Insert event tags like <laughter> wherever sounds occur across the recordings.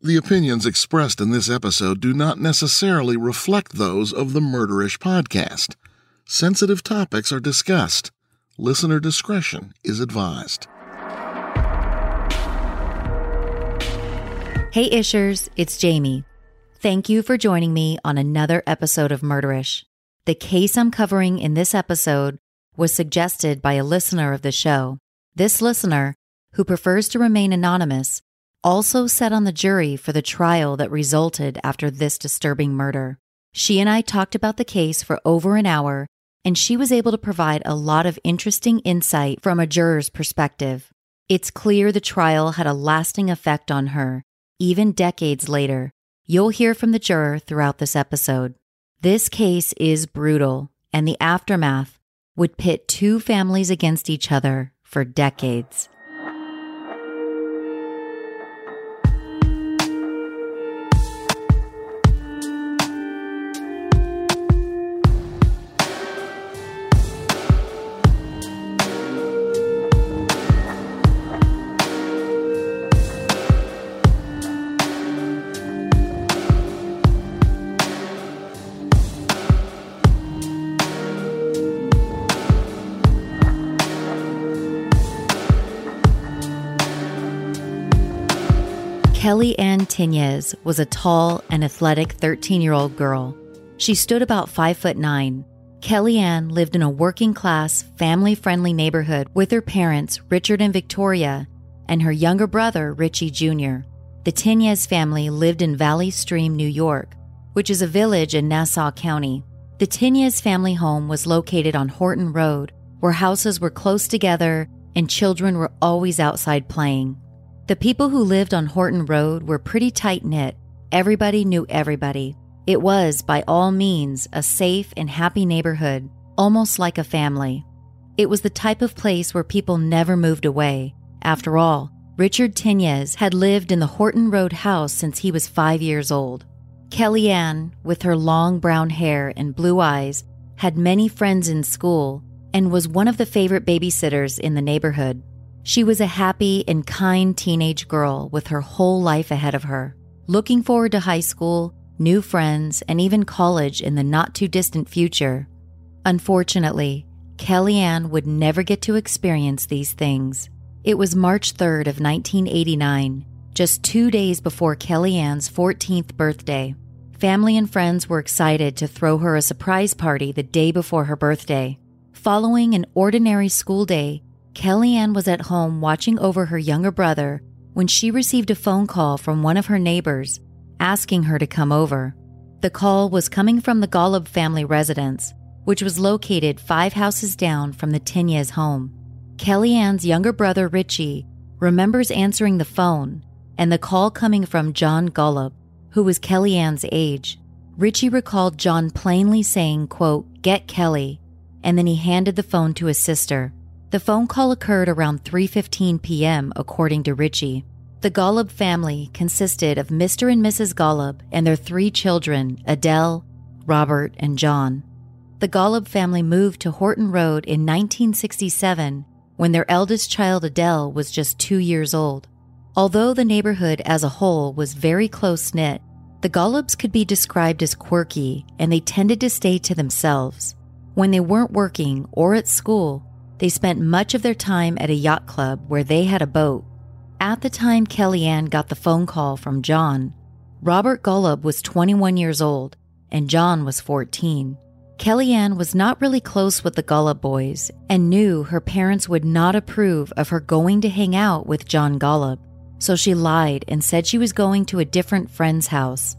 The opinions expressed in this episode do not necessarily reflect those of the Murderish podcast. Sensitive topics are discussed. Listener discretion is advised. Hey Ishers, it's Jamie. Thank you for joining me on another episode of Murderish. The case I'm covering in this episode was suggested by a listener of the show. This listener, who prefers to remain anonymous, also sat on the jury for the trial that resulted after this disturbing murder. She and I talked about the case for over an hour, and she was able to provide a lot of interesting insight from a juror's perspective. It's clear the trial had a lasting effect on her, even decades later. You'll hear from the juror throughout this episode. This case is brutal, and the aftermath would pit two families against each other for decades. Kelly Ann Tinyes was a tall and athletic 13 year old girl. She stood about 5 foot 9. Kelly Ann lived in a working class, family friendly neighborhood with her parents, Richard and Victoria, and her younger brother, Richie Jr. The Tinyes family lived in Valley Stream, New York, which is a village in Nassau County. The Tinyes family home was located on Horton Road, where houses were close together and children were always outside playing. The people who lived on Horton Road were pretty tight knit. Everybody knew everybody. It was, by all means, a safe and happy neighborhood, almost like a family. It was the type of place where people never moved away. After all, Richard Tinyes had lived in the Horton Road house since he was five years old. Kellyanne, with her long brown hair and blue eyes, had many friends in school and was one of the favorite babysitters in the neighborhood. She was a happy and kind teenage girl with her whole life ahead of her, looking forward to high school, new friends, and even college in the not too distant future. Unfortunately, Kellyanne would never get to experience these things. It was March 3rd of 1989, just two days before Kellyanne's 14th birthday. Family and friends were excited to throw her a surprise party the day before her birthday. Following an ordinary school day, Kellyanne was at home watching over her younger brother when she received a phone call from one of her neighbors asking her to come over. The call was coming from the Golub family residence, which was located five houses down from the Tinyes home. Kellyanne's younger brother Richie remembers answering the phone and the call coming from John Golub, who was Kellyanne's age. Richie recalled John plainly saying, quote, get Kelly, and then he handed the phone to his sister. The phone call occurred around 3:15 p.m. according to Richie. The Golub family consisted of Mr. and Mrs. Golub and their three children, Adele, Robert, and John. The Golub family moved to Horton Road in 1967 when their eldest child Adele was just 2 years old. Although the neighborhood as a whole was very close knit, the Golubs could be described as quirky and they tended to stay to themselves. When they weren't working or at school, they spent much of their time at a yacht club where they had a boat. At the time Kellyanne got the phone call from John, Robert Golub was 21 years old and John was 14. Kellyanne was not really close with the Golub boys and knew her parents would not approve of her going to hang out with John Golub, so she lied and said she was going to a different friend's house.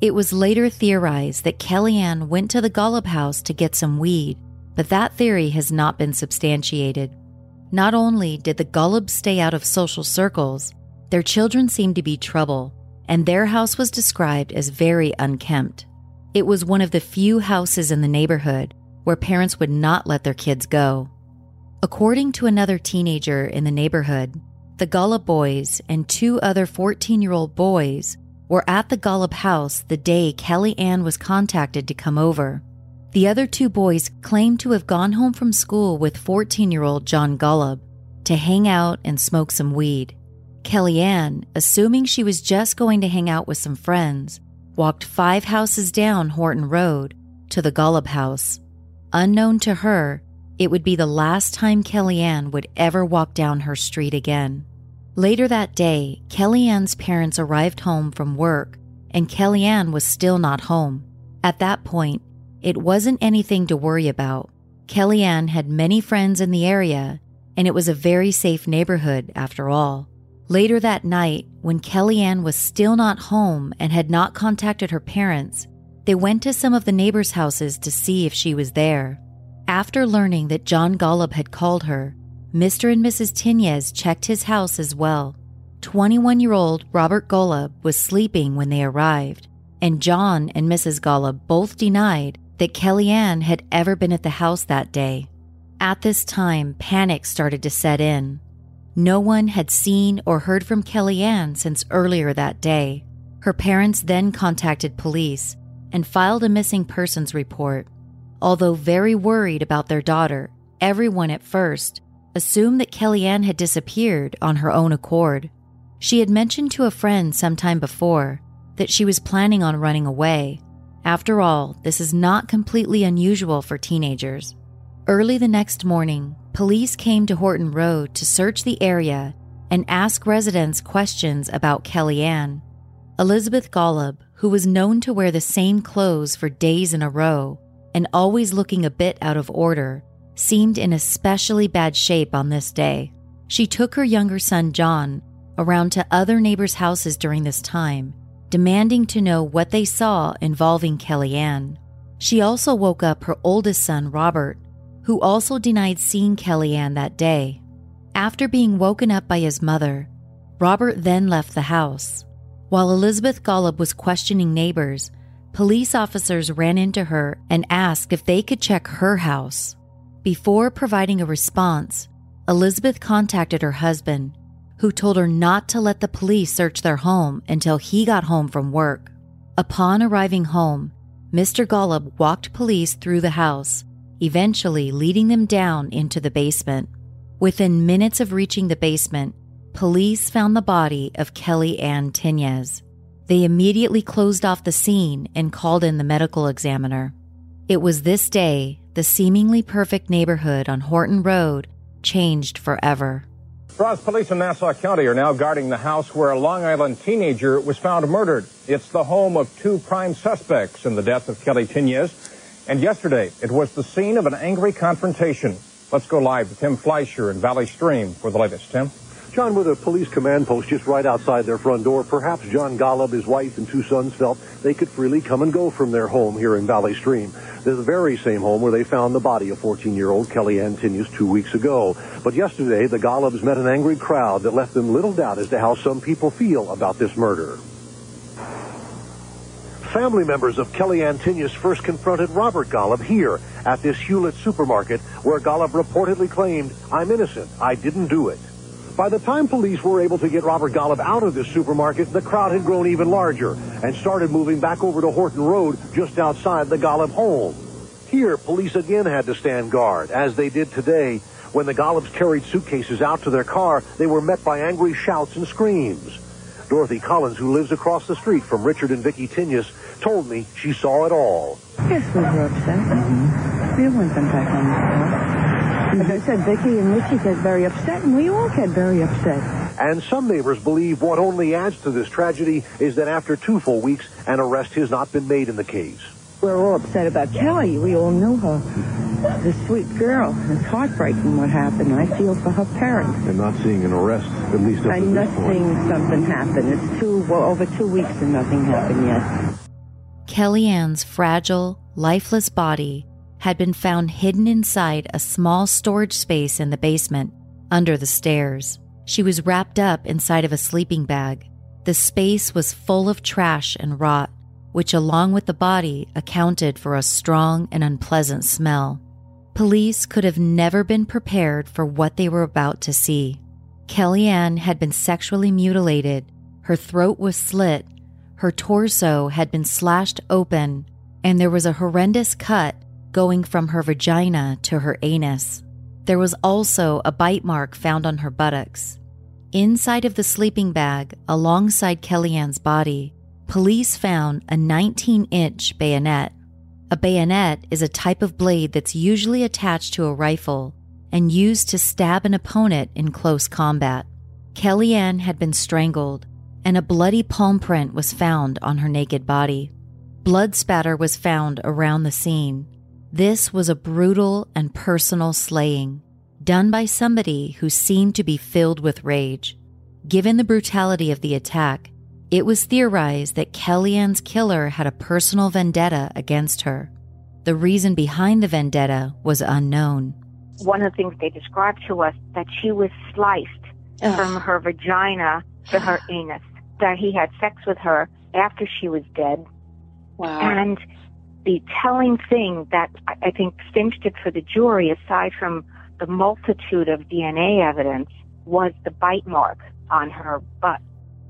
It was later theorized that Kellyanne went to the Golub house to get some weed but that theory has not been substantiated. Not only did the Golubs stay out of social circles, their children seemed to be trouble, and their house was described as very unkempt. It was one of the few houses in the neighborhood where parents would not let their kids go. According to another teenager in the neighborhood, the Golub boys and two other 14 year old boys were at the Golub house the day Kelly Ann was contacted to come over. The other two boys claimed to have gone home from school with 14 year old John Golub to hang out and smoke some weed. Kellyanne, assuming she was just going to hang out with some friends, walked five houses down Horton Road to the Golub house. Unknown to her, it would be the last time Kellyanne would ever walk down her street again. Later that day, Kellyanne's parents arrived home from work, and Kellyanne was still not home. At that point, it wasn't anything to worry about. Kellyanne had many friends in the area, and it was a very safe neighborhood after all. Later that night, when Kellyanne was still not home and had not contacted her parents, they went to some of the neighbors' houses to see if she was there. After learning that John Golub had called her, Mr. and Mrs. Tinyes checked his house as well. 21 year old Robert Golub was sleeping when they arrived, and John and Mrs. Golub both denied that Kellyanne had ever been at the house that day. At this time, panic started to set in. No one had seen or heard from Kellyanne since earlier that day. Her parents then contacted police and filed a missing persons report. Although very worried about their daughter, everyone at first assumed that Kellyanne had disappeared on her own accord. She had mentioned to a friend sometime before that she was planning on running away. After all, this is not completely unusual for teenagers. Early the next morning, police came to Horton Road to search the area and ask residents questions about Kellyanne. Elizabeth Golub, who was known to wear the same clothes for days in a row and always looking a bit out of order, seemed in especially bad shape on this day. She took her younger son, John, around to other neighbors' houses during this time, demanding to know what they saw involving Kellyanne. She also woke up her oldest son, Robert, who also denied seeing Kellyanne that day. After being woken up by his mother, Robert then left the house. While Elizabeth Golub was questioning neighbors, police officers ran into her and asked if they could check her house. Before providing a response, Elizabeth contacted her husband, who told her not to let the police search their home until he got home from work. Upon arriving home, Mr. Golub walked police through the house, eventually leading them down into the basement. Within minutes of reaching the basement, police found the body of Kelly Ann Tinyes. They immediately closed off the scene and called in the medical examiner. It was this day the seemingly perfect neighborhood on Horton Road changed forever. Ross police in Nassau County are now guarding the house where a Long Island teenager was found murdered. It's the home of two prime suspects in the death of Kelly Tinyes. And yesterday, it was the scene of an angry confrontation. Let's go live to Tim Fleischer in Valley Stream for the latest. Tim? John, with a police command post just right outside their front door, perhaps John Golub, his wife, and two sons felt they could freely come and go from their home here in Valley Stream. The very same home where they found the body of 14-year-old Kellyanne Tinyes two weeks ago. But yesterday, the Golubs met an angry crowd that left them little doubt as to how some people feel about this murder. Family members of Kellyanne Tinyes first confronted Robert Golub here at this Hewlett supermarket where Golub reportedly claimed, I'm innocent, I didn't do it. By the time police were able to get Robert Golub out of this supermarket, the crowd had grown even larger and started moving back over to Horton Road just outside the Golub home. Here, police again had to stand guard, as they did today. When the Golubs carried suitcases out to their car, they were met by angry shouts and screams. Dorothy Collins, who lives across the street from Richard and Vicki Tinyes, told me she saw it all. Yes, we were upset. Mm-hmm. We went back on the floor. As I said, Vicki and Richie get very upset, and we all get very upset. And some neighbors believe what only adds to this tragedy is that after two full weeks, an arrest has not been made in the case. We're all upset about Kelly. We all knew her. The sweet girl. It's heartbreaking what happened. I feel for her parents. And not seeing an arrest, at least up I'm to not this point. seeing something happen. It's two, well, over two weeks and nothing happened yet. Kellyanne's fragile, lifeless body had been found hidden inside a small storage space in the basement, under the stairs. She was wrapped up inside of a sleeping bag. The space was full of trash and rot, which, along with the body, accounted for a strong and unpleasant smell. Police could have never been prepared for what they were about to see. Kellyanne had been sexually mutilated, her throat was slit, her torso had been slashed open, and there was a horrendous cut going from her vagina to her anus. There was also a bite mark found on her buttocks. Inside of the sleeping bag, alongside Kellyanne's body, police found a 19 inch bayonet. A bayonet is a type of blade that's usually attached to a rifle and used to stab an opponent in close combat. Kellyanne had been strangled, and a bloody palm print was found on her naked body. Blood spatter was found around the scene. This was a brutal and personal slaying, done by somebody who seemed to be filled with rage. Given the brutality of the attack, it was theorized that Kellyanne's killer had a personal vendetta against her. The reason behind the vendetta was unknown one of the things they described to us that she was sliced Ugh. from her vagina to her anus. That he had sex with her after she was dead. Wow. And the telling thing that I think cinched it for the jury, aside from the multitude of DNA evidence, was the bite mark on her butt.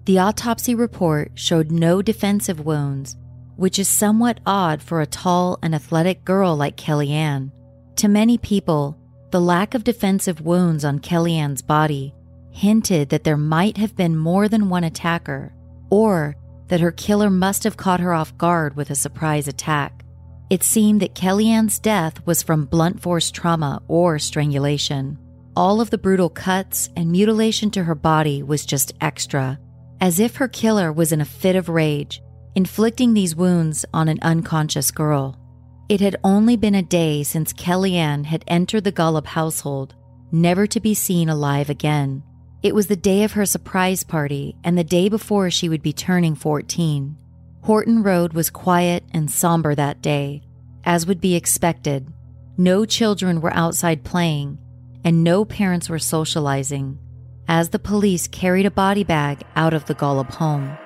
The autopsy report showed no defensive wounds, which is somewhat odd for a tall and athletic girl like Kellyanne. To many people, the lack of defensive wounds on Kellyanne's body hinted that there might have been more than one attacker, or that her killer must have caught her off guard with a surprise attack. It seemed that Kellyanne's death was from blunt force trauma or strangulation. All of the brutal cuts and mutilation to her body was just extra, as if her killer was in a fit of rage, inflicting these wounds on an unconscious girl. It had only been a day since Kellyanne had entered the Golub household, never to be seen alive again. It was the day of her surprise party and the day before she would be turning 14. Horton Road was quiet and somber that day, as would be expected. No children were outside playing, and no parents were socializing, as the police carried a body bag out of the Golub home.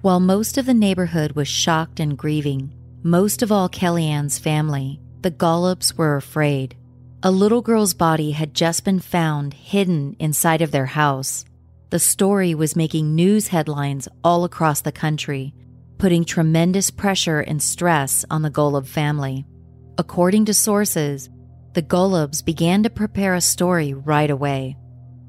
While most of the neighborhood was shocked and grieving, most of all Kellyanne's family, the Golubs were afraid. A little girl's body had just been found hidden inside of their house. The story was making news headlines all across the country, putting tremendous pressure and stress on the Golub family. According to sources, the Golubs began to prepare a story right away.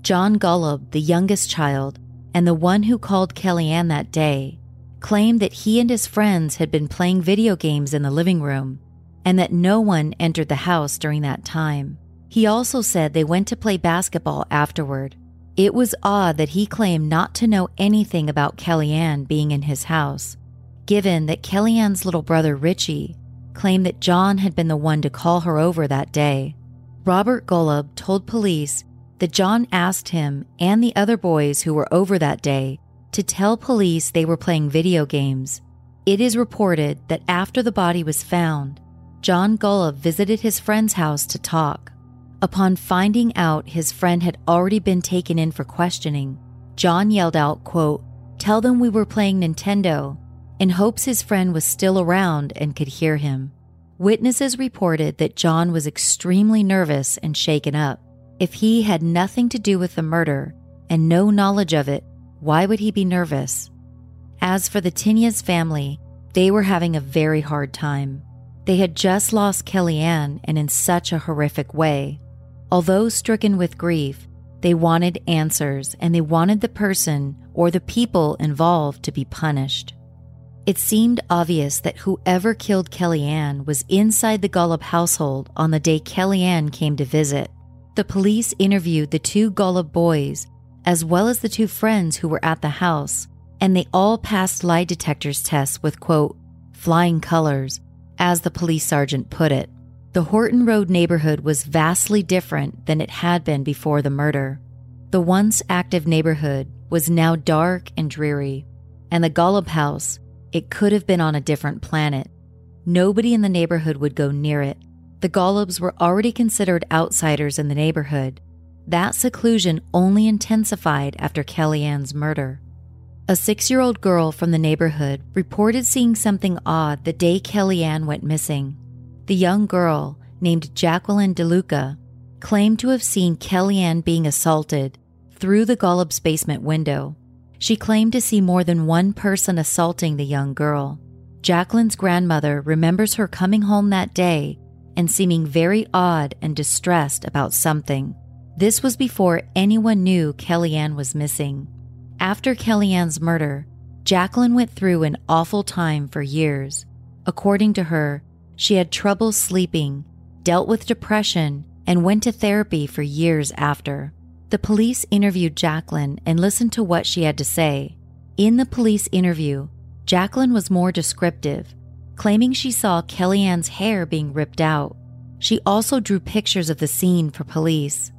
John Golub, the youngest child, and the one who called Kellyanne that day, claimed that he and his friends had been playing video games in the living room and that no one entered the house during that time. He also said they went to play basketball afterward. It was odd that he claimed not to know anything about Kellyanne being in his house, given that Kellyanne's little brother Richie claimed that John had been the one to call her over that day. Robert Golub told police that John asked him and the other boys who were over that day to tell police they were playing video games. It is reported that after the body was found, John Golub visited his friend's house to talk. Upon finding out his friend had already been taken in for questioning, John yelled out, quote, Tell them we were playing Nintendo, in hopes his friend was still around and could hear him. Witnesses reported that John was extremely nervous and shaken up. If he had nothing to do with the murder and no knowledge of it, why would he be nervous? As for the Tinyes family, they were having a very hard time. They had just lost Kellyanne and in such a horrific way. Although stricken with grief, they wanted answers and they wanted the person or the people involved to be punished. It seemed obvious that whoever killed Kellyanne was inside the Golub household on the day Kellyanne came to visit. The police interviewed the two Golub boys as well as the two friends who were at the house, and they all passed lie detectors tests with, quote, flying colors, as the police sergeant put it. The Horton Road neighborhood was vastly different than it had been before the murder. The once active neighborhood was now dark and dreary, and the Golub house, it could have been on a different planet. Nobody in the neighborhood would go near it. The Golubs were already considered outsiders in the neighborhood, that seclusion only intensified after Kellyanne's murder. A six year old girl from the neighborhood reported seeing something odd the day Kellyanne went missing. The young girl, named Jacqueline DeLuca, claimed to have seen Kellyanne being assaulted through the Golub's basement window. She claimed to see more than one person assaulting the young girl. Jacqueline's grandmother remembers her coming home that day and seeming very odd and distressed about something. This was before anyone knew Kellyanne was missing. After Kellyanne's murder, Jacqueline went through an awful time for years. According to her, she had trouble sleeping, dealt with depression, and went to therapy for years after. The police interviewed Jacqueline and listened to what she had to say. In the police interview, Jacqueline was more descriptive, claiming she saw Kellyanne's hair being ripped out. She also drew pictures of the scene for police.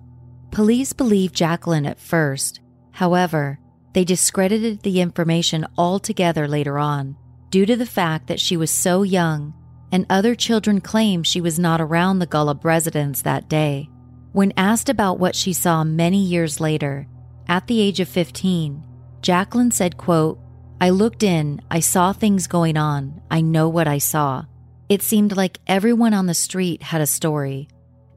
Police believed Jacqueline at first. However, they discredited the information altogether later on due to the fact that she was so young and other children claimed she was not around the Golub residence that day. When asked about what she saw many years later, at the age of 15, Jacqueline said, quote, I looked in, I saw things going on, I know what I saw. It seemed like everyone on the street had a story.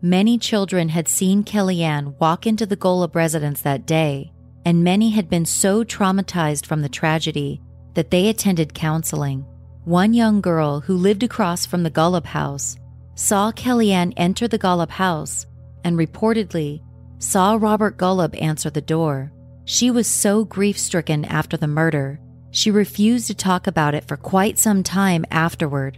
Many children had seen Kellyanne walk into the Golub residence that day, and many had been so traumatized from the tragedy that they attended counseling. One young girl who lived across from the Golub house saw Kellyanne enter the Golub house and reportedly saw Robert Golub answer the door. She was so grief stricken after the murder, she refused to talk about it for quite some time afterward.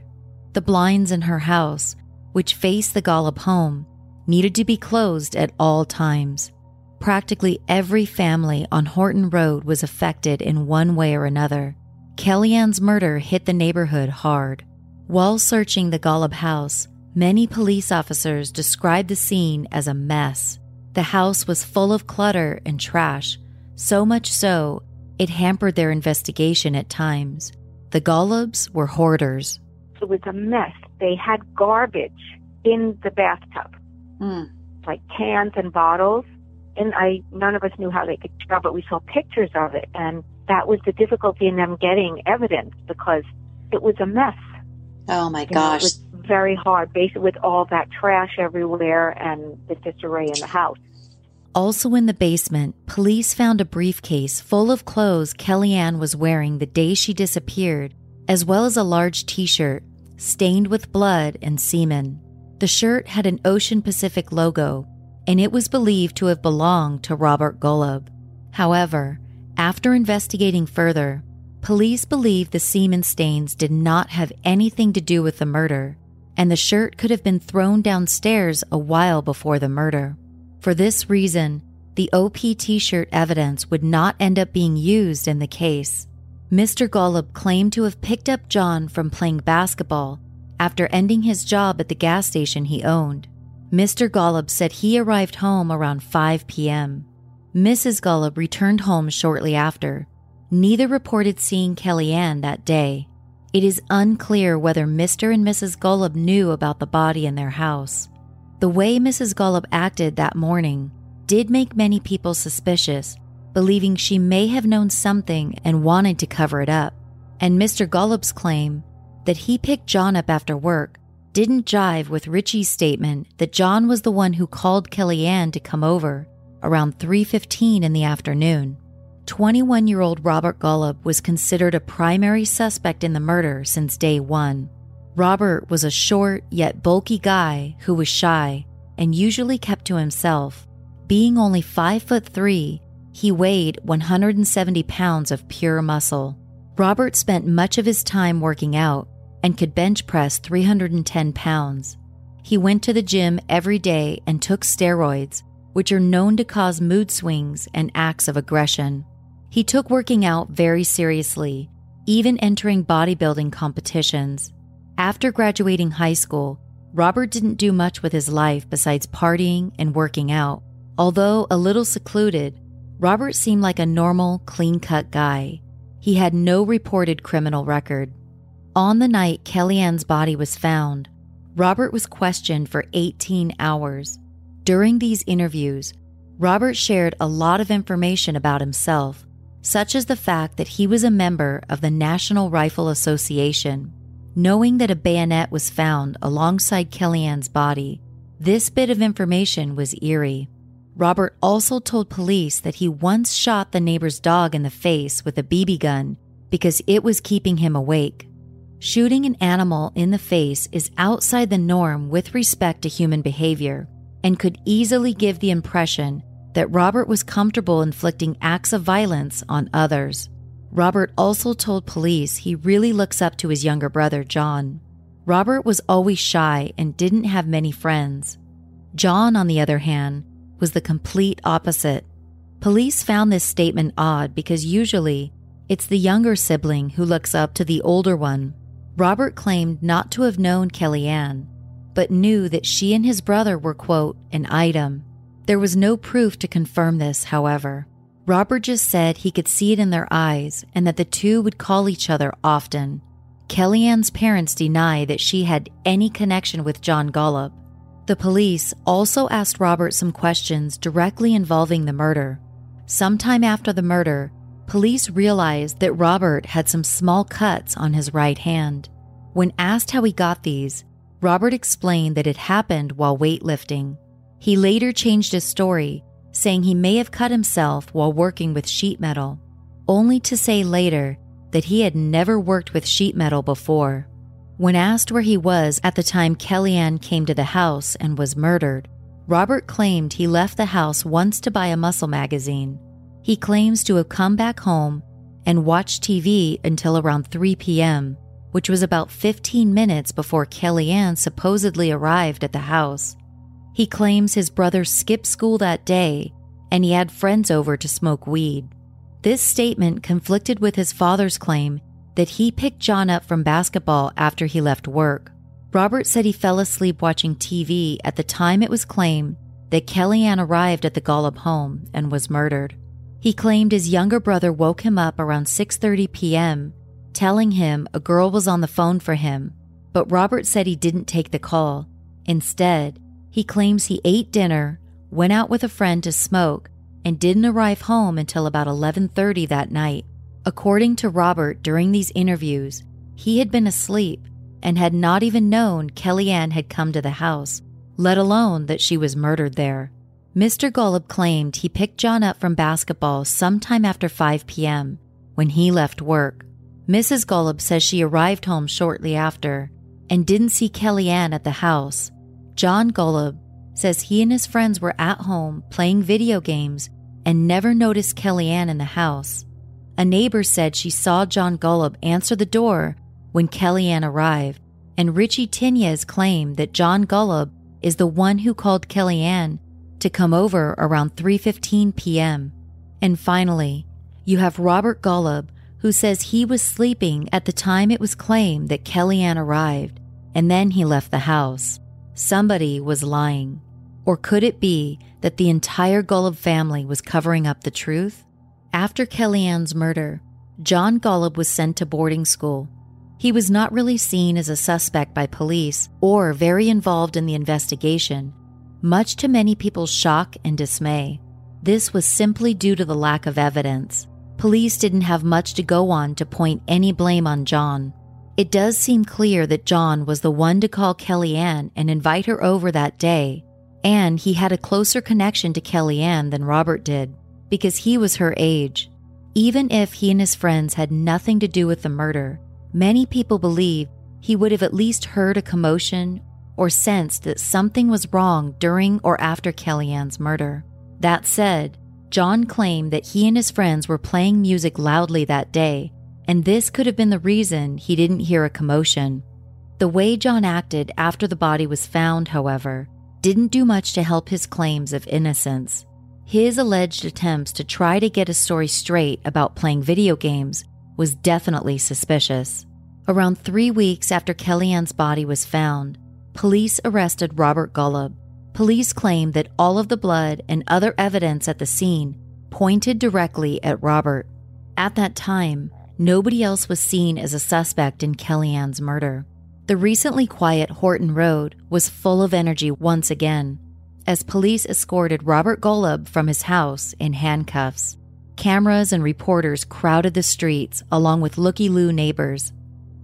The blinds in her house, which faced the Golub home, needed to be closed at all times. Practically every family on Horton Road was affected in one way or another. Kellyanne's murder hit the neighborhood hard. While searching the Golub house, many police officers described the scene as a mess. The house was full of clutter and trash, so much so it hampered their investigation at times. The Golubs were hoarders. It was a mess. They had garbage in the bathtub, Mm. like cans and bottles. And I, none of us knew how they could tell, but we saw pictures of it. And that was the difficulty in them getting evidence because it was a mess. Oh my You know, gosh. it was very hard, basically with all that trash everywhere and the disarray in the house. Also in the basement, police found a briefcase full of clothes Kellyanne was wearing the day she disappeared, as well as a large t shirt stained with blood and semen. The shirt had an Ocean Pacific logo, and it was believed to have belonged to Robert Golub. However, after investigating further, police believe the semen stains did not have anything to do with the murder, and the shirt could have been thrown downstairs a while before the murder. For this reason, the OP t shirt evidence would not end up being used in the case. Mr. Golub claimed to have picked up John from playing basketball after ending his job at the gas station he owned. Mr. Golub said he arrived home around 5 p.m. Mrs. Golub returned home shortly after. Neither reported seeing Kellyanne that day. It is unclear whether Mr. and Mrs. Golub knew about the body in their house. The way Mrs. Golub acted that morning did make many people suspicious, believing she may have known something and wanted to cover it up. And Mr. Golub's claim that he picked John up after work didn't jive with Richie's statement that John was the one who called Kellyanne to come over around 3:15 in the afternoon. 21-year-old Robert Golub was considered a primary suspect in the murder since day 1. Robert was a short yet bulky guy who was shy and usually kept to himself. Being only 5 foot 3, he weighed 170 pounds of pure muscle. Robert spent much of his time working out and could bench press 310 pounds. He went to the gym every day and took steroids, which are known to cause mood swings and acts of aggression. He took working out very seriously, even entering bodybuilding competitions. After graduating high school, Robert didn't do much with his life besides partying and working out. Although a little secluded, Robert seemed like a normal, clean cut guy. He had no reported criminal record. On the night Kellyanne's body was found, Robert was questioned for 18 hours. During these interviews, Robert shared a lot of information about himself, such as the fact that he was a member of the National Rifle Association. Knowing that a bayonet was found alongside Kellyanne's body, this bit of information was eerie. Robert also told police that he once shot the neighbor's dog in the face with a BB gun because it was keeping him awake. Shooting an animal in the face is outside the norm with respect to human behavior and could easily give the impression that Robert was comfortable inflicting acts of violence on others. Robert also told police he really looks up to his younger brother, John. Robert was always shy and didn't have many friends. John, on the other hand, was the complete opposite. Police found this statement odd because usually it's the younger sibling who looks up to the older one. Robert claimed not to have known Kellyanne, but knew that she and his brother were, quote, an item. There was no proof to confirm this, however. Robert just said he could see it in their eyes and that the two would call each other often. Kellyanne's parents deny that she had any connection with John Golub. The police also asked Robert some questions directly involving the murder. Sometime after the murder, police realized that Robert had some small cuts on his right hand. When asked how he got these, Robert explained that it happened while weightlifting. He later changed his story, saying he may have cut himself while working with sheet metal, only to say later that he had never worked with sheet metal before. When asked where he was at the time Kellyanne came to the house and was murdered, Robert claimed he left the house once to buy a muscle magazine. He claims to have come back home and watched TV until around 3 p.m., which was about 15 minutes before Kellyanne supposedly arrived at the house. He claims his brother skipped school that day and he had friends over to smoke weed. This statement conflicted with his father's claim that he picked John up from basketball after he left work. Robert said he fell asleep watching TV at the time it was claimed that Kellyanne arrived at the Golub home and was murdered. He claimed his younger brother woke him up around 6:30 p.m., telling him a girl was on the phone for him, but Robert said he didn't take the call. Instead, he claims he ate dinner, went out with a friend to smoke, and didn't arrive home until about 11:30 that night. According to Robert, during these interviews, he had been asleep and had not even known Kellyanne had come to the house, let alone that she was murdered there. Mr. Golub claimed he picked John up from basketball sometime after 5 p.m. when he left work. Mrs. Golub says she arrived home shortly after and didn't see Kellyanne at the house. John Golub says he and his friends were at home playing video games and never noticed Kellyanne in the house. A neighbor said she saw John Golub answer the door when Kellyanne arrived, and Richie Tinyes claimed that John Golub is the one who called Kellyanne to come over around 3:15 p.m. And finally, you have Robert Golub who says he was sleeping at the time it was claimed that Kellyanne arrived and then he left the house. Somebody was lying. Or could it be that the entire Golub family was covering up the truth? After Kellyanne's murder, John Golub was sent to boarding school. He was not really seen as a suspect by police or very involved in the investigation, much to many people's shock and dismay. This was simply due to the lack of evidence. Police didn't have much to go on to point any blame on John. It does seem clear that John was the one to call Kellyanne and invite her over that day, and he had a closer connection to Kellyanne than Robert did because he was her age. Even if he and his friends had nothing to do with the murder, many people believe he would have at least heard a commotion or sensed that something was wrong during or after Kellyanne's murder. That said, John claimed that he and his friends were playing music loudly that day, and this could have been the reason he didn't hear a commotion. The way John acted after the body was found, however, didn't do much to help his claims of innocence. His alleged attempts to try to get a story straight about playing video games was definitely suspicious. Around three weeks after Kellyanne's body was found, police arrested Robert Golub. Police claimed that all of the blood and other evidence at the scene pointed directly at Robert. At that time, nobody else was seen as a suspect in Kellyanne's murder. The recently quiet Horton Road was full of energy once again as police escorted Robert Golub from his house in handcuffs. Cameras and reporters crowded the streets along with looky loo neighbors.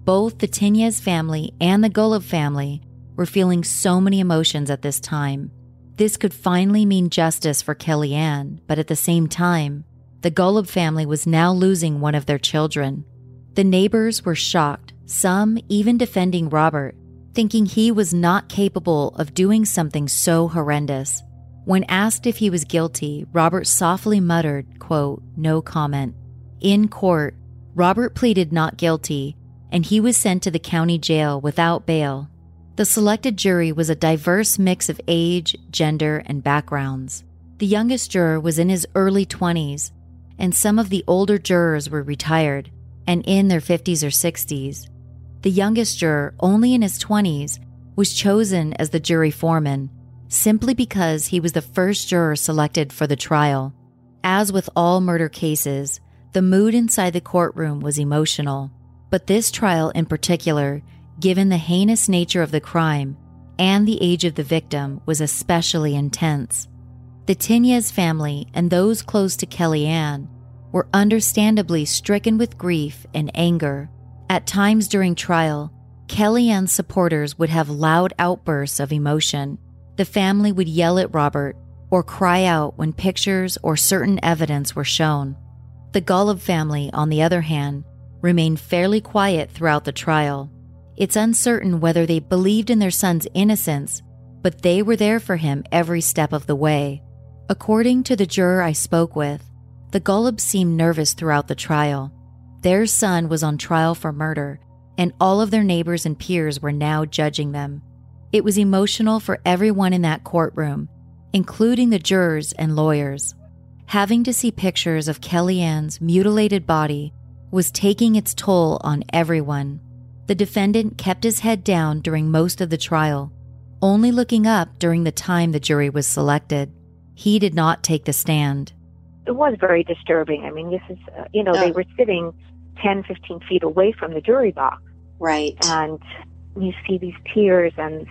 Both the Tinyes family and the Golub family were feeling so many emotions at this time. This could finally mean justice for Kellyanne, but at the same time, the Golub family was now losing one of their children. The neighbors were shocked, some even defending Robert, thinking he was not capable of doing something so horrendous. When asked if he was guilty, Robert softly muttered, quote, no comment. In court, Robert pleaded not guilty, and he was sent to the county jail without bail. The selected jury was a diverse mix of age, gender, and backgrounds. The youngest juror was in his early 20s, and some of the older jurors were retired and in their 50s or 60s. The youngest juror, only in his 20s, was chosen as the jury foreman simply because he was the first juror selected for the trial. As with all murder cases, the mood inside the courtroom was emotional, but this trial in particular given the heinous nature of the crime and the age of the victim, was especially intense. The Tinyes family and those close to Kellyanne were understandably stricken with grief and anger. At times during trial, Kellyanne's supporters would have loud outbursts of emotion. The family would yell at Robert or cry out when pictures or certain evidence were shown. The Golub family, on the other hand, remained fairly quiet throughout the trial. It's uncertain whether they believed in their son's innocence, but they were there for him every step of the way. According to the juror I spoke with, the Golubs seemed nervous throughout the trial. Their son was on trial for murder, and all of their neighbors and peers were now judging them. It was emotional for everyone in that courtroom, including the jurors and lawyers. Having to see pictures of Kellyanne's mutilated body was taking its toll on everyone. The defendant kept his head down during most of the trial, only looking up during the time the jury was selected. He did not take the stand. It was very disturbing. I mean, this is, uh, you know, oh. they were sitting 10, 15 feet away from the jury box. Right. And you see these tears and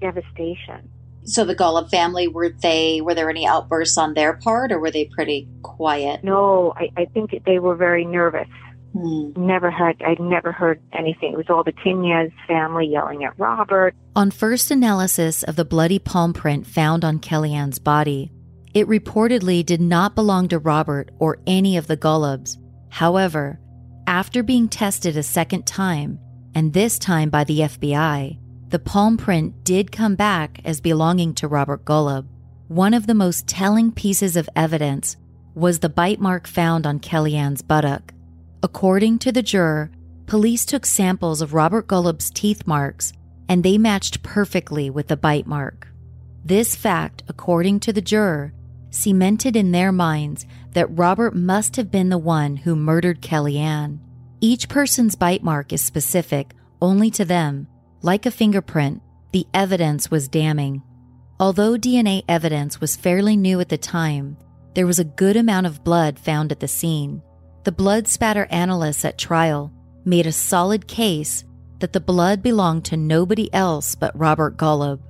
devastation. So the Golub family were they were there any outbursts on their part or were they pretty quiet? No, I, I think they were very nervous. Hmm. Never had, I'd never heard anything. It was all the Tinyes family yelling at Robert. On first analysis of the bloody palm print found on Kellyanne's body, it reportedly did not belong to Robert or any of the Golubs. However, after being tested a second time, and this time by the FBI, the palm print did come back as belonging to Robert Golub. One of the most telling pieces of evidence was the bite mark found on Kellyanne's buttock. According to the juror, police took samples of Robert Golub's teeth marks and they matched perfectly with the bite mark. This fact, according to the juror, cemented in their minds that Robert must have been the one who murdered Kellyanne. Each person's bite mark is specific only to them. Like a fingerprint, the evidence was damning. Although DNA evidence was fairly new at the time, there was a good amount of blood found at the scene. The blood spatter analysts at trial made a solid case that the blood belonged to nobody else but Robert Golub.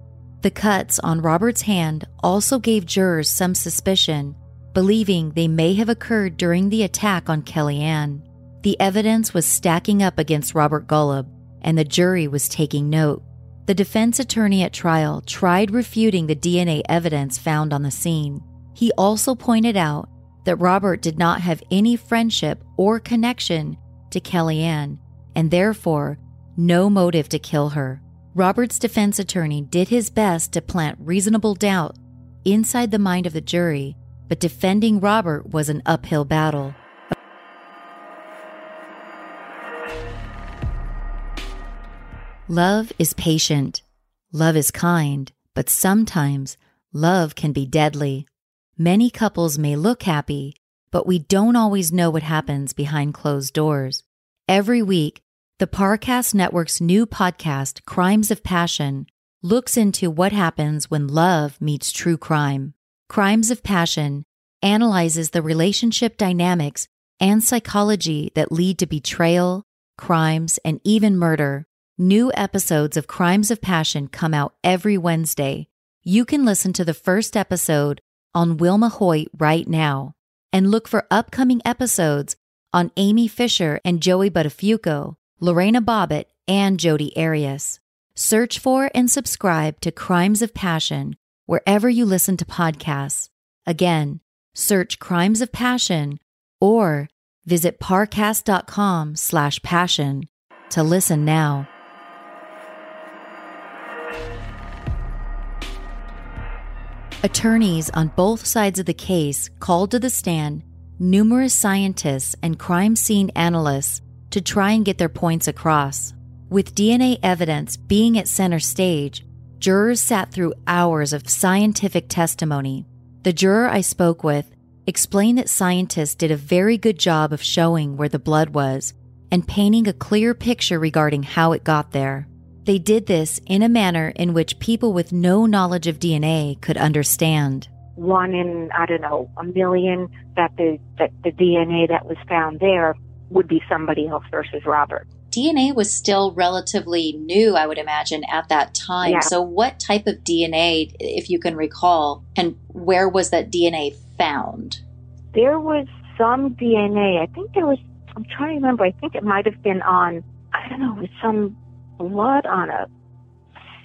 The cuts on Robert's hand also gave jurors some suspicion, believing they may have occurred during the attack on Kellyanne. The evidence was stacking up against Robert Golub, and the jury was taking note. The defense attorney at trial tried refuting the DNA evidence found on the scene. He also pointed out that Robert did not have any friendship or connection to Kellyanne, and therefore no motive to kill her. Robert's defense attorney did his best to plant reasonable doubt inside the mind of the jury, but defending Robert was an uphill battle. Love is patient. Love is kind, but sometimes love can be deadly. Many couples may look happy, but we don't always know what happens behind closed doors. Every week, the Parcast Network's new podcast, Crimes of Passion, looks into what happens when love meets true crime. Crimes of Passion analyzes the relationship dynamics and psychology that lead to betrayal, crimes, and even murder. New episodes of Crimes of Passion come out every Wednesday. You can listen to the first episode on Wilma Hoyt right now and look for upcoming episodes on Amy Fisher and Joey Buttafuoco, Lorena Bobbitt, and Jodi Arias. Search for and subscribe to Crimes of Passion wherever you listen to podcasts. Again, search Crimes of Passion or visit parcast.com slash passion to listen now. Attorneys on both sides of the case called to the stand numerous scientists and crime scene analysts to try and get their points across. With DNA evidence being at center stage, jurors sat through hours of scientific testimony. The juror I spoke with explained that scientists did a very good job of showing where the blood was and painting a clear picture regarding how it got there. They did this in a manner in which people with no knowledge of DNA could understand. One in, I don't know, a million that the, that the DNA that was found there would be somebody else versus Robert. DNA was still relatively new, I would imagine, at that time. Yeah. So, what type of DNA, if you can recall, and where was that DNA found? There was some DNA. I think there was, I'm trying to remember, I think it might have been on, I don't know, it was some blood on a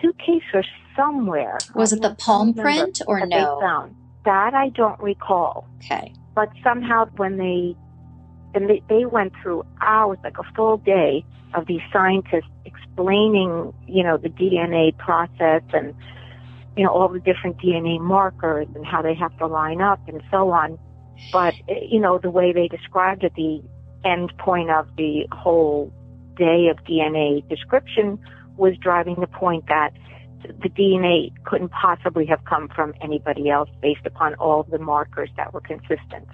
suitcase or somewhere. Was it the palm print or that no? They found. That I don't recall. Okay. but somehow when they and they, they went through hours like a full day of these scientists explaining you know the dna process and you know all the different dna markers and how they have to line up and so on but eh, you know the way they described it the end point of the whole day of dna description was driving the point that the DNA couldn't possibly have come from anybody else based upon all the markers that were consistent.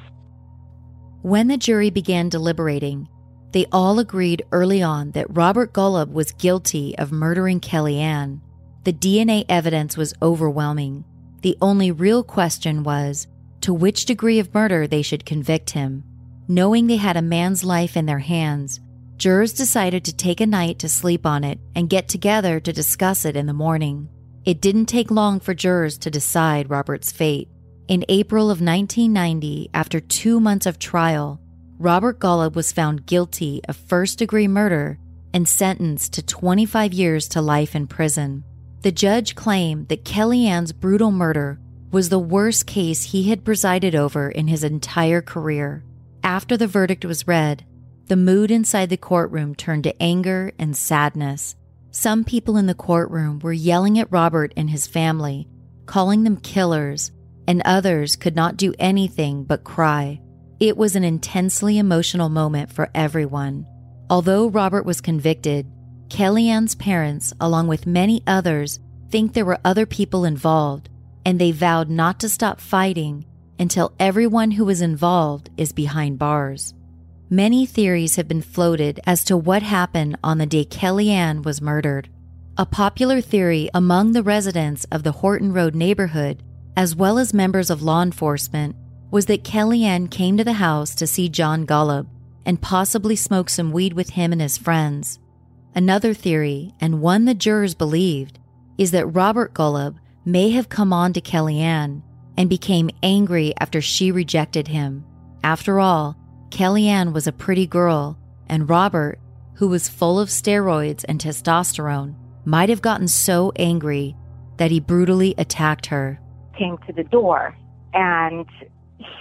When the jury began deliberating, they all agreed early on that Robert Golub was guilty of murdering Kelly Ann. The DNA evidence was overwhelming. The only real question was to which degree of murder they should convict him. Knowing they had a man's life in their hands, jurors decided to take a night to sleep on it and get together to discuss it in the morning. It didn't take long for jurors to decide Robert's fate. In April of 1990, after two months of trial, Robert Golub was found guilty of first degree murder and sentenced to 25 years to life in prison. The judge claimed that Kelly Ann's brutal murder was the worst case he had presided over in his entire career. After the verdict was read, the mood inside the courtroom turned to anger and sadness. Some people in the courtroom were yelling at Robert and his family, calling them killers, and others could not do anything but cry. It was an intensely emotional moment for everyone. Although Robert was convicted, Kelly Ann's parents, along with many others, think there were other people involved, and they vowed not to stop fighting until everyone who was involved is behind bars. Many theories have been floated as to what happened on the day Kelly Ann was murdered. A popular theory among the residents of the Horton Road neighborhood, as well as members of law enforcement, was that Kelly Ann came to the house to see John Golub and possibly smoke some weed with him and his friends. Another theory, and one the jurors believed, is that Robert Golub may have come on to Kelly Ann and became angry after she rejected him. After all, Kelly Ann was a pretty girl, and Robert, who was full of steroids and testosterone, might have gotten so angry that he brutally attacked her. Came to the door and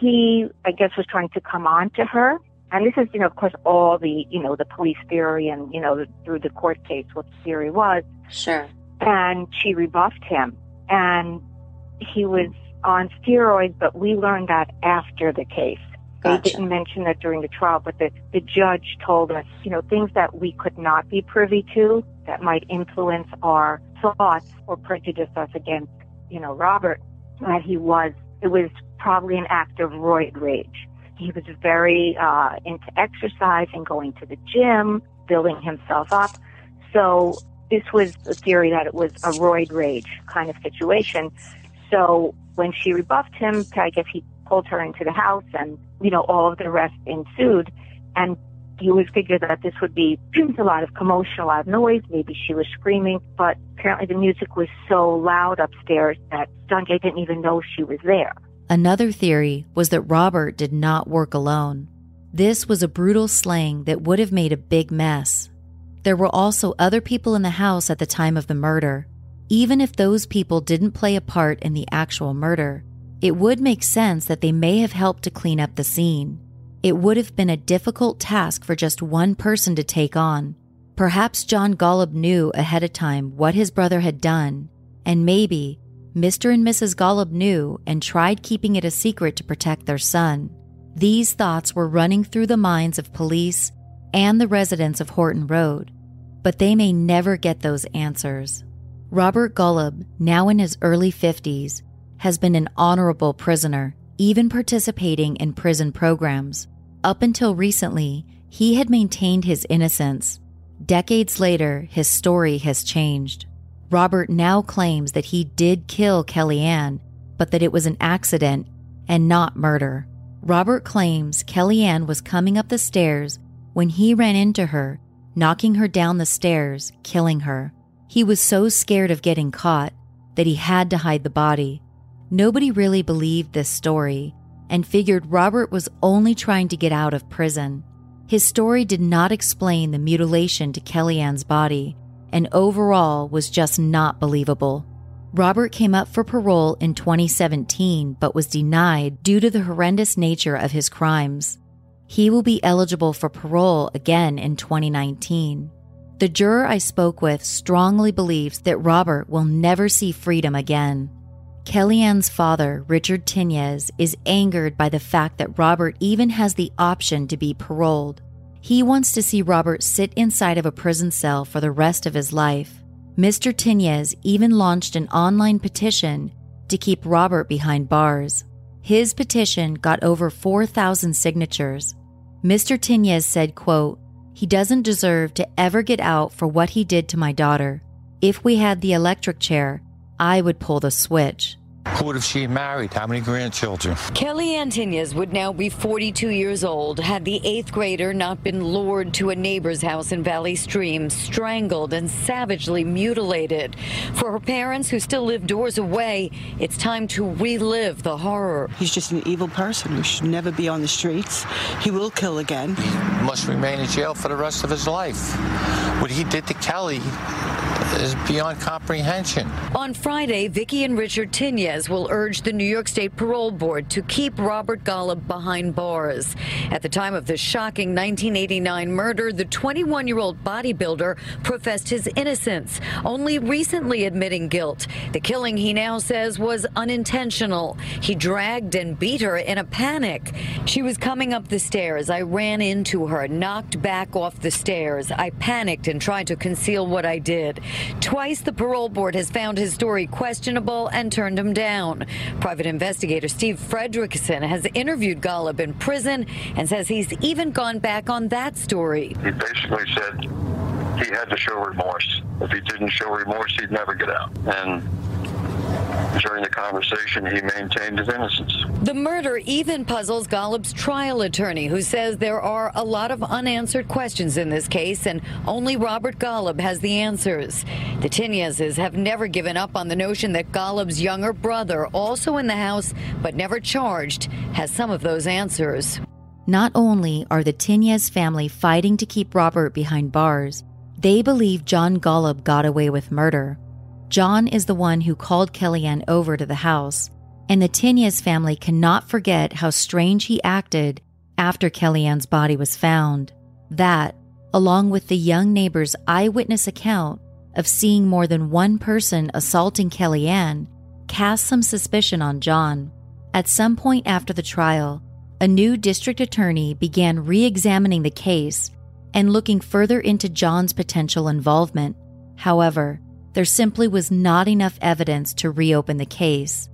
he, I guess, was trying to come on to her. And this is, you know, of course, all the, you know, the police theory and, you know, through the court case, what the theory was. Sure. And she rebuffed him. And he was on steroids, but we learned that after the case. Gotcha. They didn't mention that during the trial, but the, the judge told us, you know, things that we could not be privy to that might influence our thoughts or prejudice us against, you know, Robert, that he was, it was probably an act of roid rage. He was very uh, into exercise and going to the gym, building himself up. So this was a theory that it was a roid rage kind of situation. So when she rebuffed him, I guess he pulled her into the house and, you know, all of the rest ensued. And you would figure that this would be <clears throat> a lot of commotion, a lot of noise. Maybe she was screaming, but apparently the music was so loud upstairs that Sanjay didn't even know she was there. Another theory was that Robert did not work alone. This was a brutal slaying that would have made a big mess. There were also other people in the house at the time of the murder. Even if those people didn't play a part in the actual murder, it would make sense that they may have helped to clean up the scene. It would have been a difficult task for just one person to take on. Perhaps John Golub knew ahead of time what his brother had done, and maybe Mr. and Mrs. Golub knew and tried keeping it a secret to protect their son. These thoughts were running through the minds of police and the residents of Horton Road, but they may never get those answers. Robert Golub, now in his early 50s, has been an honorable prisoner, even participating in prison programs. Up until recently, he had maintained his innocence. Decades later, his story has changed. Robert now claims that he did kill Kelly Ann, but that it was an accident and not murder. Robert claims Kelly Ann was coming up the stairs when he ran into her, knocking her down the stairs, killing her. He was so scared of getting caught that he had to hide the body. Nobody really believed this story and figured Robert was only trying to get out of prison. His story did not explain the mutilation to Kelly Ann's body and overall was just not believable. Robert came up for parole in 2017 but was denied due to the horrendous nature of his crimes. He will be eligible for parole again in 2019. The juror I spoke with strongly believes that Robert will never see freedom again. Kelly Ann's father, Richard Tinyes, is angered by the fact that Robert even has the option to be paroled. He wants to see Robert sit inside of a prison cell for the rest of his life. Mr. Tinyes even launched an online petition to keep Robert behind bars. His petition got over 4,000 signatures. Mr. Tinyes said, quote, he doesn't deserve to ever get out for what he did to my daughter. If we had the electric chair, I would pull the switch. Who would have she married? How many grandchildren? Kelly Ann Tinyes would now be 42 years old had the eighth grader not been lured to a neighbor's house in Valley Stream, strangled and savagely mutilated. For her parents, who still live doors away, it's time to relive the horror. He's just an evil person who should never be on the streets. He will kill again. He must remain in jail for the rest of his life. What he did to Kelly is beyond comprehension. On Friday, Vicki and Richard Tinyes will urge the New York State Parole Board to keep Robert Golub behind bars. At the time of the shocking 1989 murder, the 21 year old bodybuilder professed his innocence, only recently admitting guilt. The killing, he now says, was unintentional. He dragged and beat her in a panic. She was coming up the stairs. I ran into her, knocked back off the stairs. I panicked and tried to conceal what I did. Twice the parole board has found his story questionable and turned him down. Private investigator Steve Fredrickson has interviewed Golub in prison and says he's even gone back on that story. He basically said he had to show remorse. If he didn't show remorse, he'd never get out. And during the conversation, he maintained his innocence. The murder even puzzles Golub's trial attorney, who says there are a lot of unanswered questions in this case, and only Robert Golub has the answers. The Tinyeses have never given up on the notion that Golub's younger brother, also in the house but never charged, has some of those answers. Not only are the Tinyes family fighting to keep Robert behind bars, they believe John Golub got away with murder. John is the one who called Kelly Ann over to the house, and the Tinyes family cannot forget how strange he acted after Kelly Ann's body was found. That, along with the young neighbor's eyewitness account of seeing more than one person assaulting Kelly Ann, cast some suspicion on John. At some point after the trial, a new district attorney began re examining the case and looking further into John's potential involvement. However, there simply was not enough evidence to reopen the case.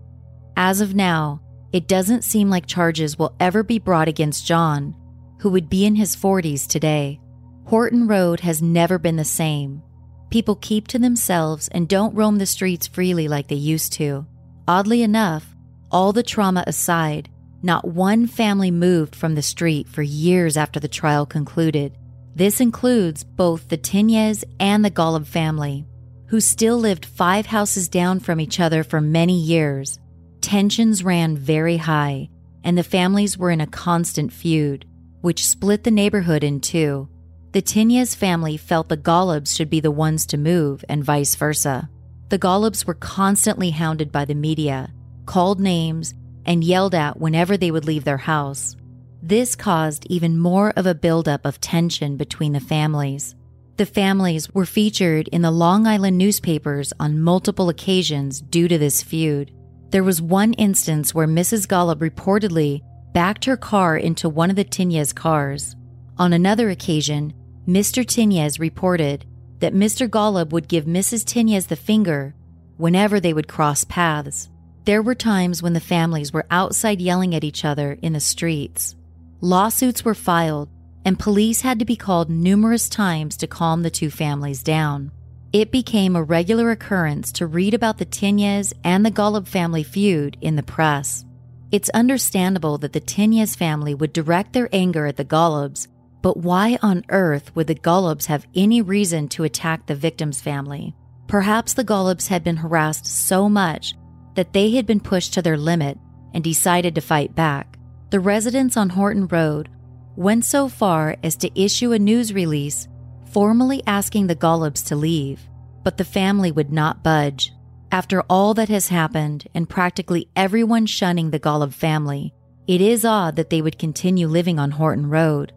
As of now, it doesn't seem like charges will ever be brought against John, who would be in his 40s today. Horton Road has never been the same. People keep to themselves and don't roam the streets freely like they used to. Oddly enough, all the trauma aside, not one family moved from the street for years after the trial concluded. This includes both the Tinyes and the Golub family who still lived five houses down from each other for many years. Tensions ran very high, and the families were in a constant feud, which split the neighborhood in two. The Tinyes family felt the Golubs should be the ones to move, and vice versa. The Golubs were constantly hounded by the media, called names, and yelled at whenever they would leave their house. This caused even more of a buildup of tension between the families. The families were featured in the Long Island newspapers on multiple occasions due to this feud. There was one instance where Mrs. Golub reportedly backed her car into one of the Tinyes cars. On another occasion, Mr. Tinyes reported that Mr. Golub would give Mrs. Tinyes the finger whenever they would cross paths. There were times when the families were outside yelling at each other in the streets. Lawsuits were filed, and police had to be called numerous times to calm the two families down. It became a regular occurrence to read about the Tinyes and the Golub family feud in the press. It's understandable that the Tinyes family would direct their anger at the Golubs, but why on earth would the Golubs have any reason to attack the victim's family? Perhaps the Golubs had been harassed so much that they had been pushed to their limit and decided to fight back. The residents on Horton Road went so far as to issue a news release formally asking the Golubs to leave, but the family would not budge. After all that has happened and practically everyone shunning the Golub family, it is odd that they would continue living on Horton Road.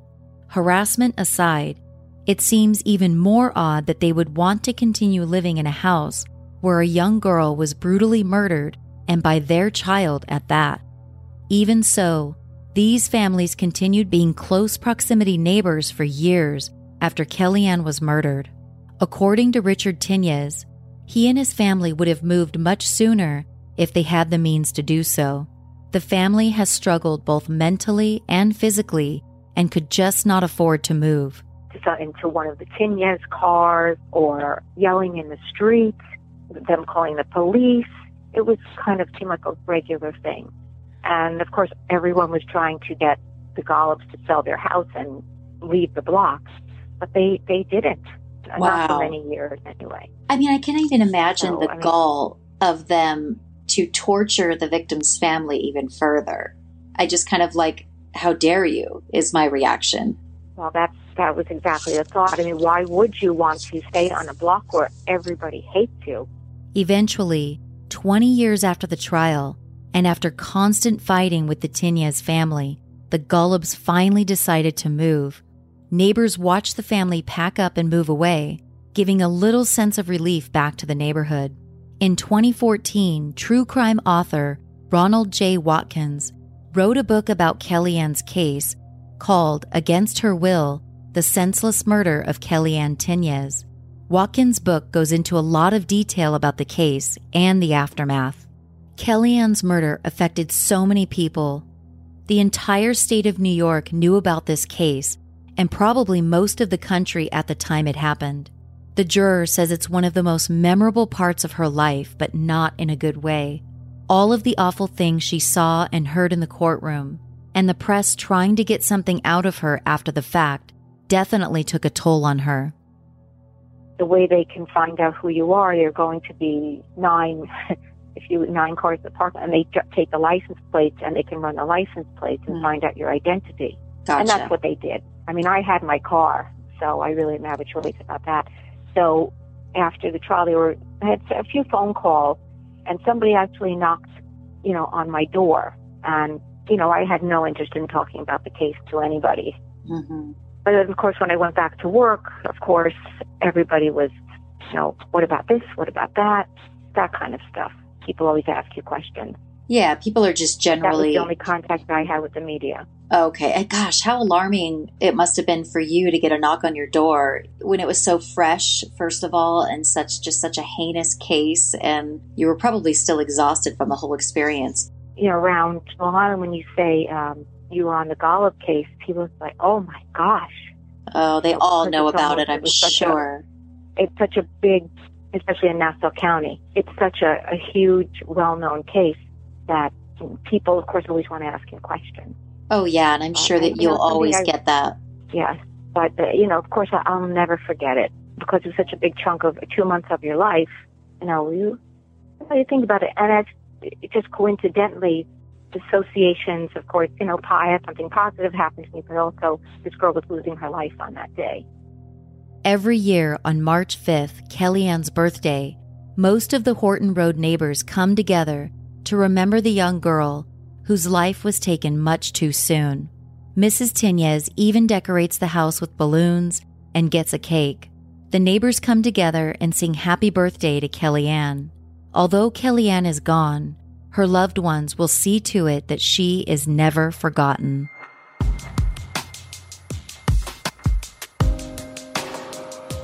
Harassment aside, it seems even more odd that they would want to continue living in a house where a young girl was brutally murdered and by their child at that. Even so, these families continued being close proximity neighbors for years after Kelly Ann was murdered. According to Richard Tinyes, he and his family would have moved much sooner if they had the means to do so. The family has struggled both mentally and physically and could just not afford to move. Into one of the Tinyes cars or yelling in the streets, them calling the police. It was kind of seemed like a regular thing. And of course, everyone was trying to get the Golubs to sell their house and leave the blocks, but they, they didn't. Wow. Not for many years, anyway. I mean, I can't even imagine So, the I mean- gall of them to torture the victim's family even further. I just kind of like, how dare you, is my reaction. Well, that's that was exactly the thought. I mean, why would you want to stay on a block where everybody hates you? Eventually, 20 years after the trial, and after constant fighting with the Tinyes family, the Golubs finally decided to move. Neighbors watched the family pack up and move away, giving a little sense of relief back to the neighborhood. In 2014, true crime author Ronald J. Watkins wrote a book about Kelly Ann's case called Against Her Will The Senseless Murder of Kellyanne Tinyes. Watkins' book goes into a lot of detail about the case and the aftermath. Kelly Ann's murder affected so many people. The entire state of New York knew about this case, and probably most of the country at the time it happened. The juror says it's one of the most memorable parts of her life, but not in a good way. All of the awful things she saw and heard in the courtroom, and the press trying to get something out of her after the fact, definitely took a toll on her. The way they can find out who you are, you're going to be nine, <laughs> if you nine cars in and they ju- take the license plates and they can run the license plates and find out your identity. Gotcha. And that's what they did. I mean, I had my car, so I really didn't have a choice about that. So after the trial, they were I had a few phone calls, and somebody actually knocked, you know, on my door, and you know, I had no interest in talking about the case to anybody. hmm But then, of course, when I went back to work, of course, everybody was, you know, what about this? What about that? That kind of stuff. People always ask you questions. Yeah, people are just That was generally the only contact I had with the media. okay. Gosh, how alarming it must have been for you to get a knock on your door when it was so fresh, first of all, and such just such a heinous case, and you were probably still exhausted from the whole experience. You know, around Long Island, when you say um, you were on the Golub case, people are like, "Oh my gosh!" Oh, they all know about it, I'm such a- sure. it's such a big, especially in Nassau County, it's such a, a huge, well-known case that people, of course, always want to ask you questions. Oh yeah, and I'm sure Uh, that you know, you'll always I- get that. Yes, but uh, you know, of course, I- I'll never forget it because it's such a big chunk of two months of your life. You know, you, you think about it, and it's it just coincidentally, associations. Of course, you know, I had something positive happen to me, but also this girl was losing her life on that day. Every year on March 5th, Kelly Ann's birthday, most of the Horton Road neighbors come together to remember the young girl whose life was taken much too soon. Mrs. Tinyes even decorates the house with balloons and gets a cake. The neighbors come together and sing happy birthday to Kelly Ann. Although Kelly Ann is gone, her loved ones will see to it that she is never forgotten.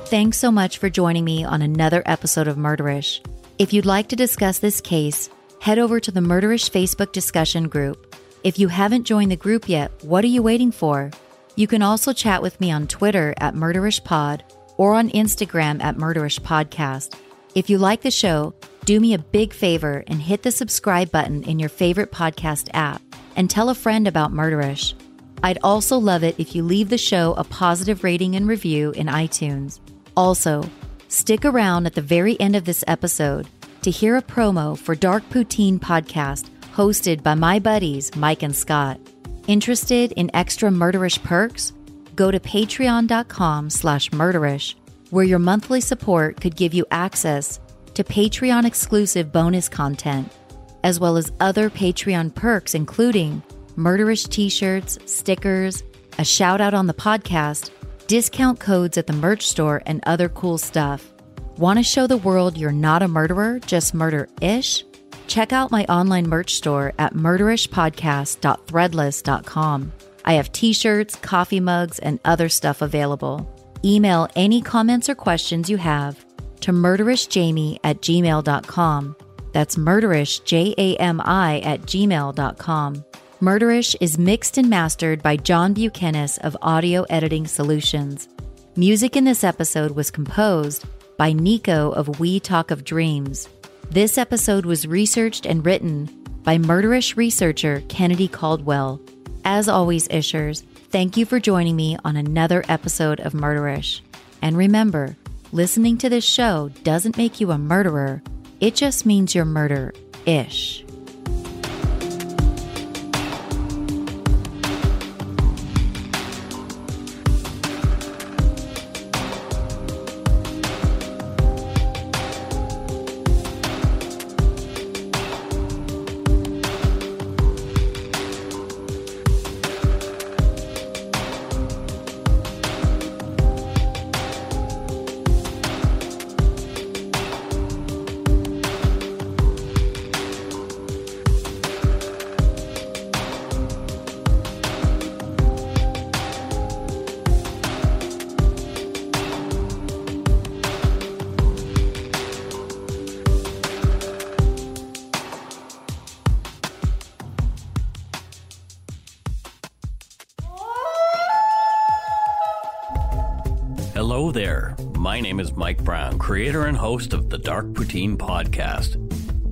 Thanks so much for joining me on another episode of Murderish. If you'd like to discuss this case, head over to the Murderish Facebook discussion group. If you haven't joined the group yet, what are you waiting for? You can also chat with me on Twitter at MurderishPod or on Instagram at Murderish Podcast. If you like the show, do me a big favor and hit the subscribe button in your favorite podcast app and tell a friend about Murderish. I'd also love it if you leave the show a positive rating and review in iTunes. Also, stick around at the very end of this episode to hear a promo for Dark Poutine podcast hosted by my buddies Mike and Scott. Interested in extra murderish perks? Go to patreon.com slash murderish, where your monthly support could give you access to Patreon exclusive bonus content, as well as other Patreon perks, including murderish t shirts, stickers, a shout out on the podcast, discount codes at the merch store, and other cool stuff. Want to show the world you're not a murderer, just murder ish? Check out my online merch store at murderishpodcast.threadless.com. I have t shirts, coffee mugs, and other stuff available. Email any comments or questions you have to murderishjami at gmail.com. That's murderish, J A M I, at gmail.com. Murderish is mixed and mastered by John Bukenas of Audio Editing Solutions. Music in this episode was composed by Nico of We Talk of Dreams. This episode was researched and written by murderish researcher Kennedy Caldwell. As always, Ishers, thank you for joining me on another episode of Murderish. And remember, listening to this show doesn't make you a murderer, it just means you're murder ish. Name is Mike Brown, creator and host of the Dark Poutine podcast.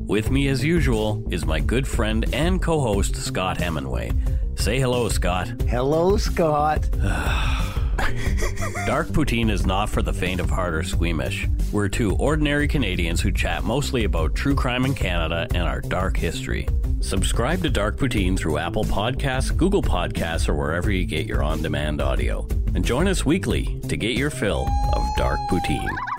With me, as usual, is my good friend and co host, Scott Hemingway. Say hello, Scott. Hello, Scott. <sighs> Dark Poutine is not for the faint of heart or squeamish. We're two ordinary Canadians who chat mostly about true crime in Canada and our dark history. Subscribe to Dark Poutine through Apple Podcasts, Google Podcasts, or wherever you get your on demand audio. And join us weekly to get your fill of Poutine.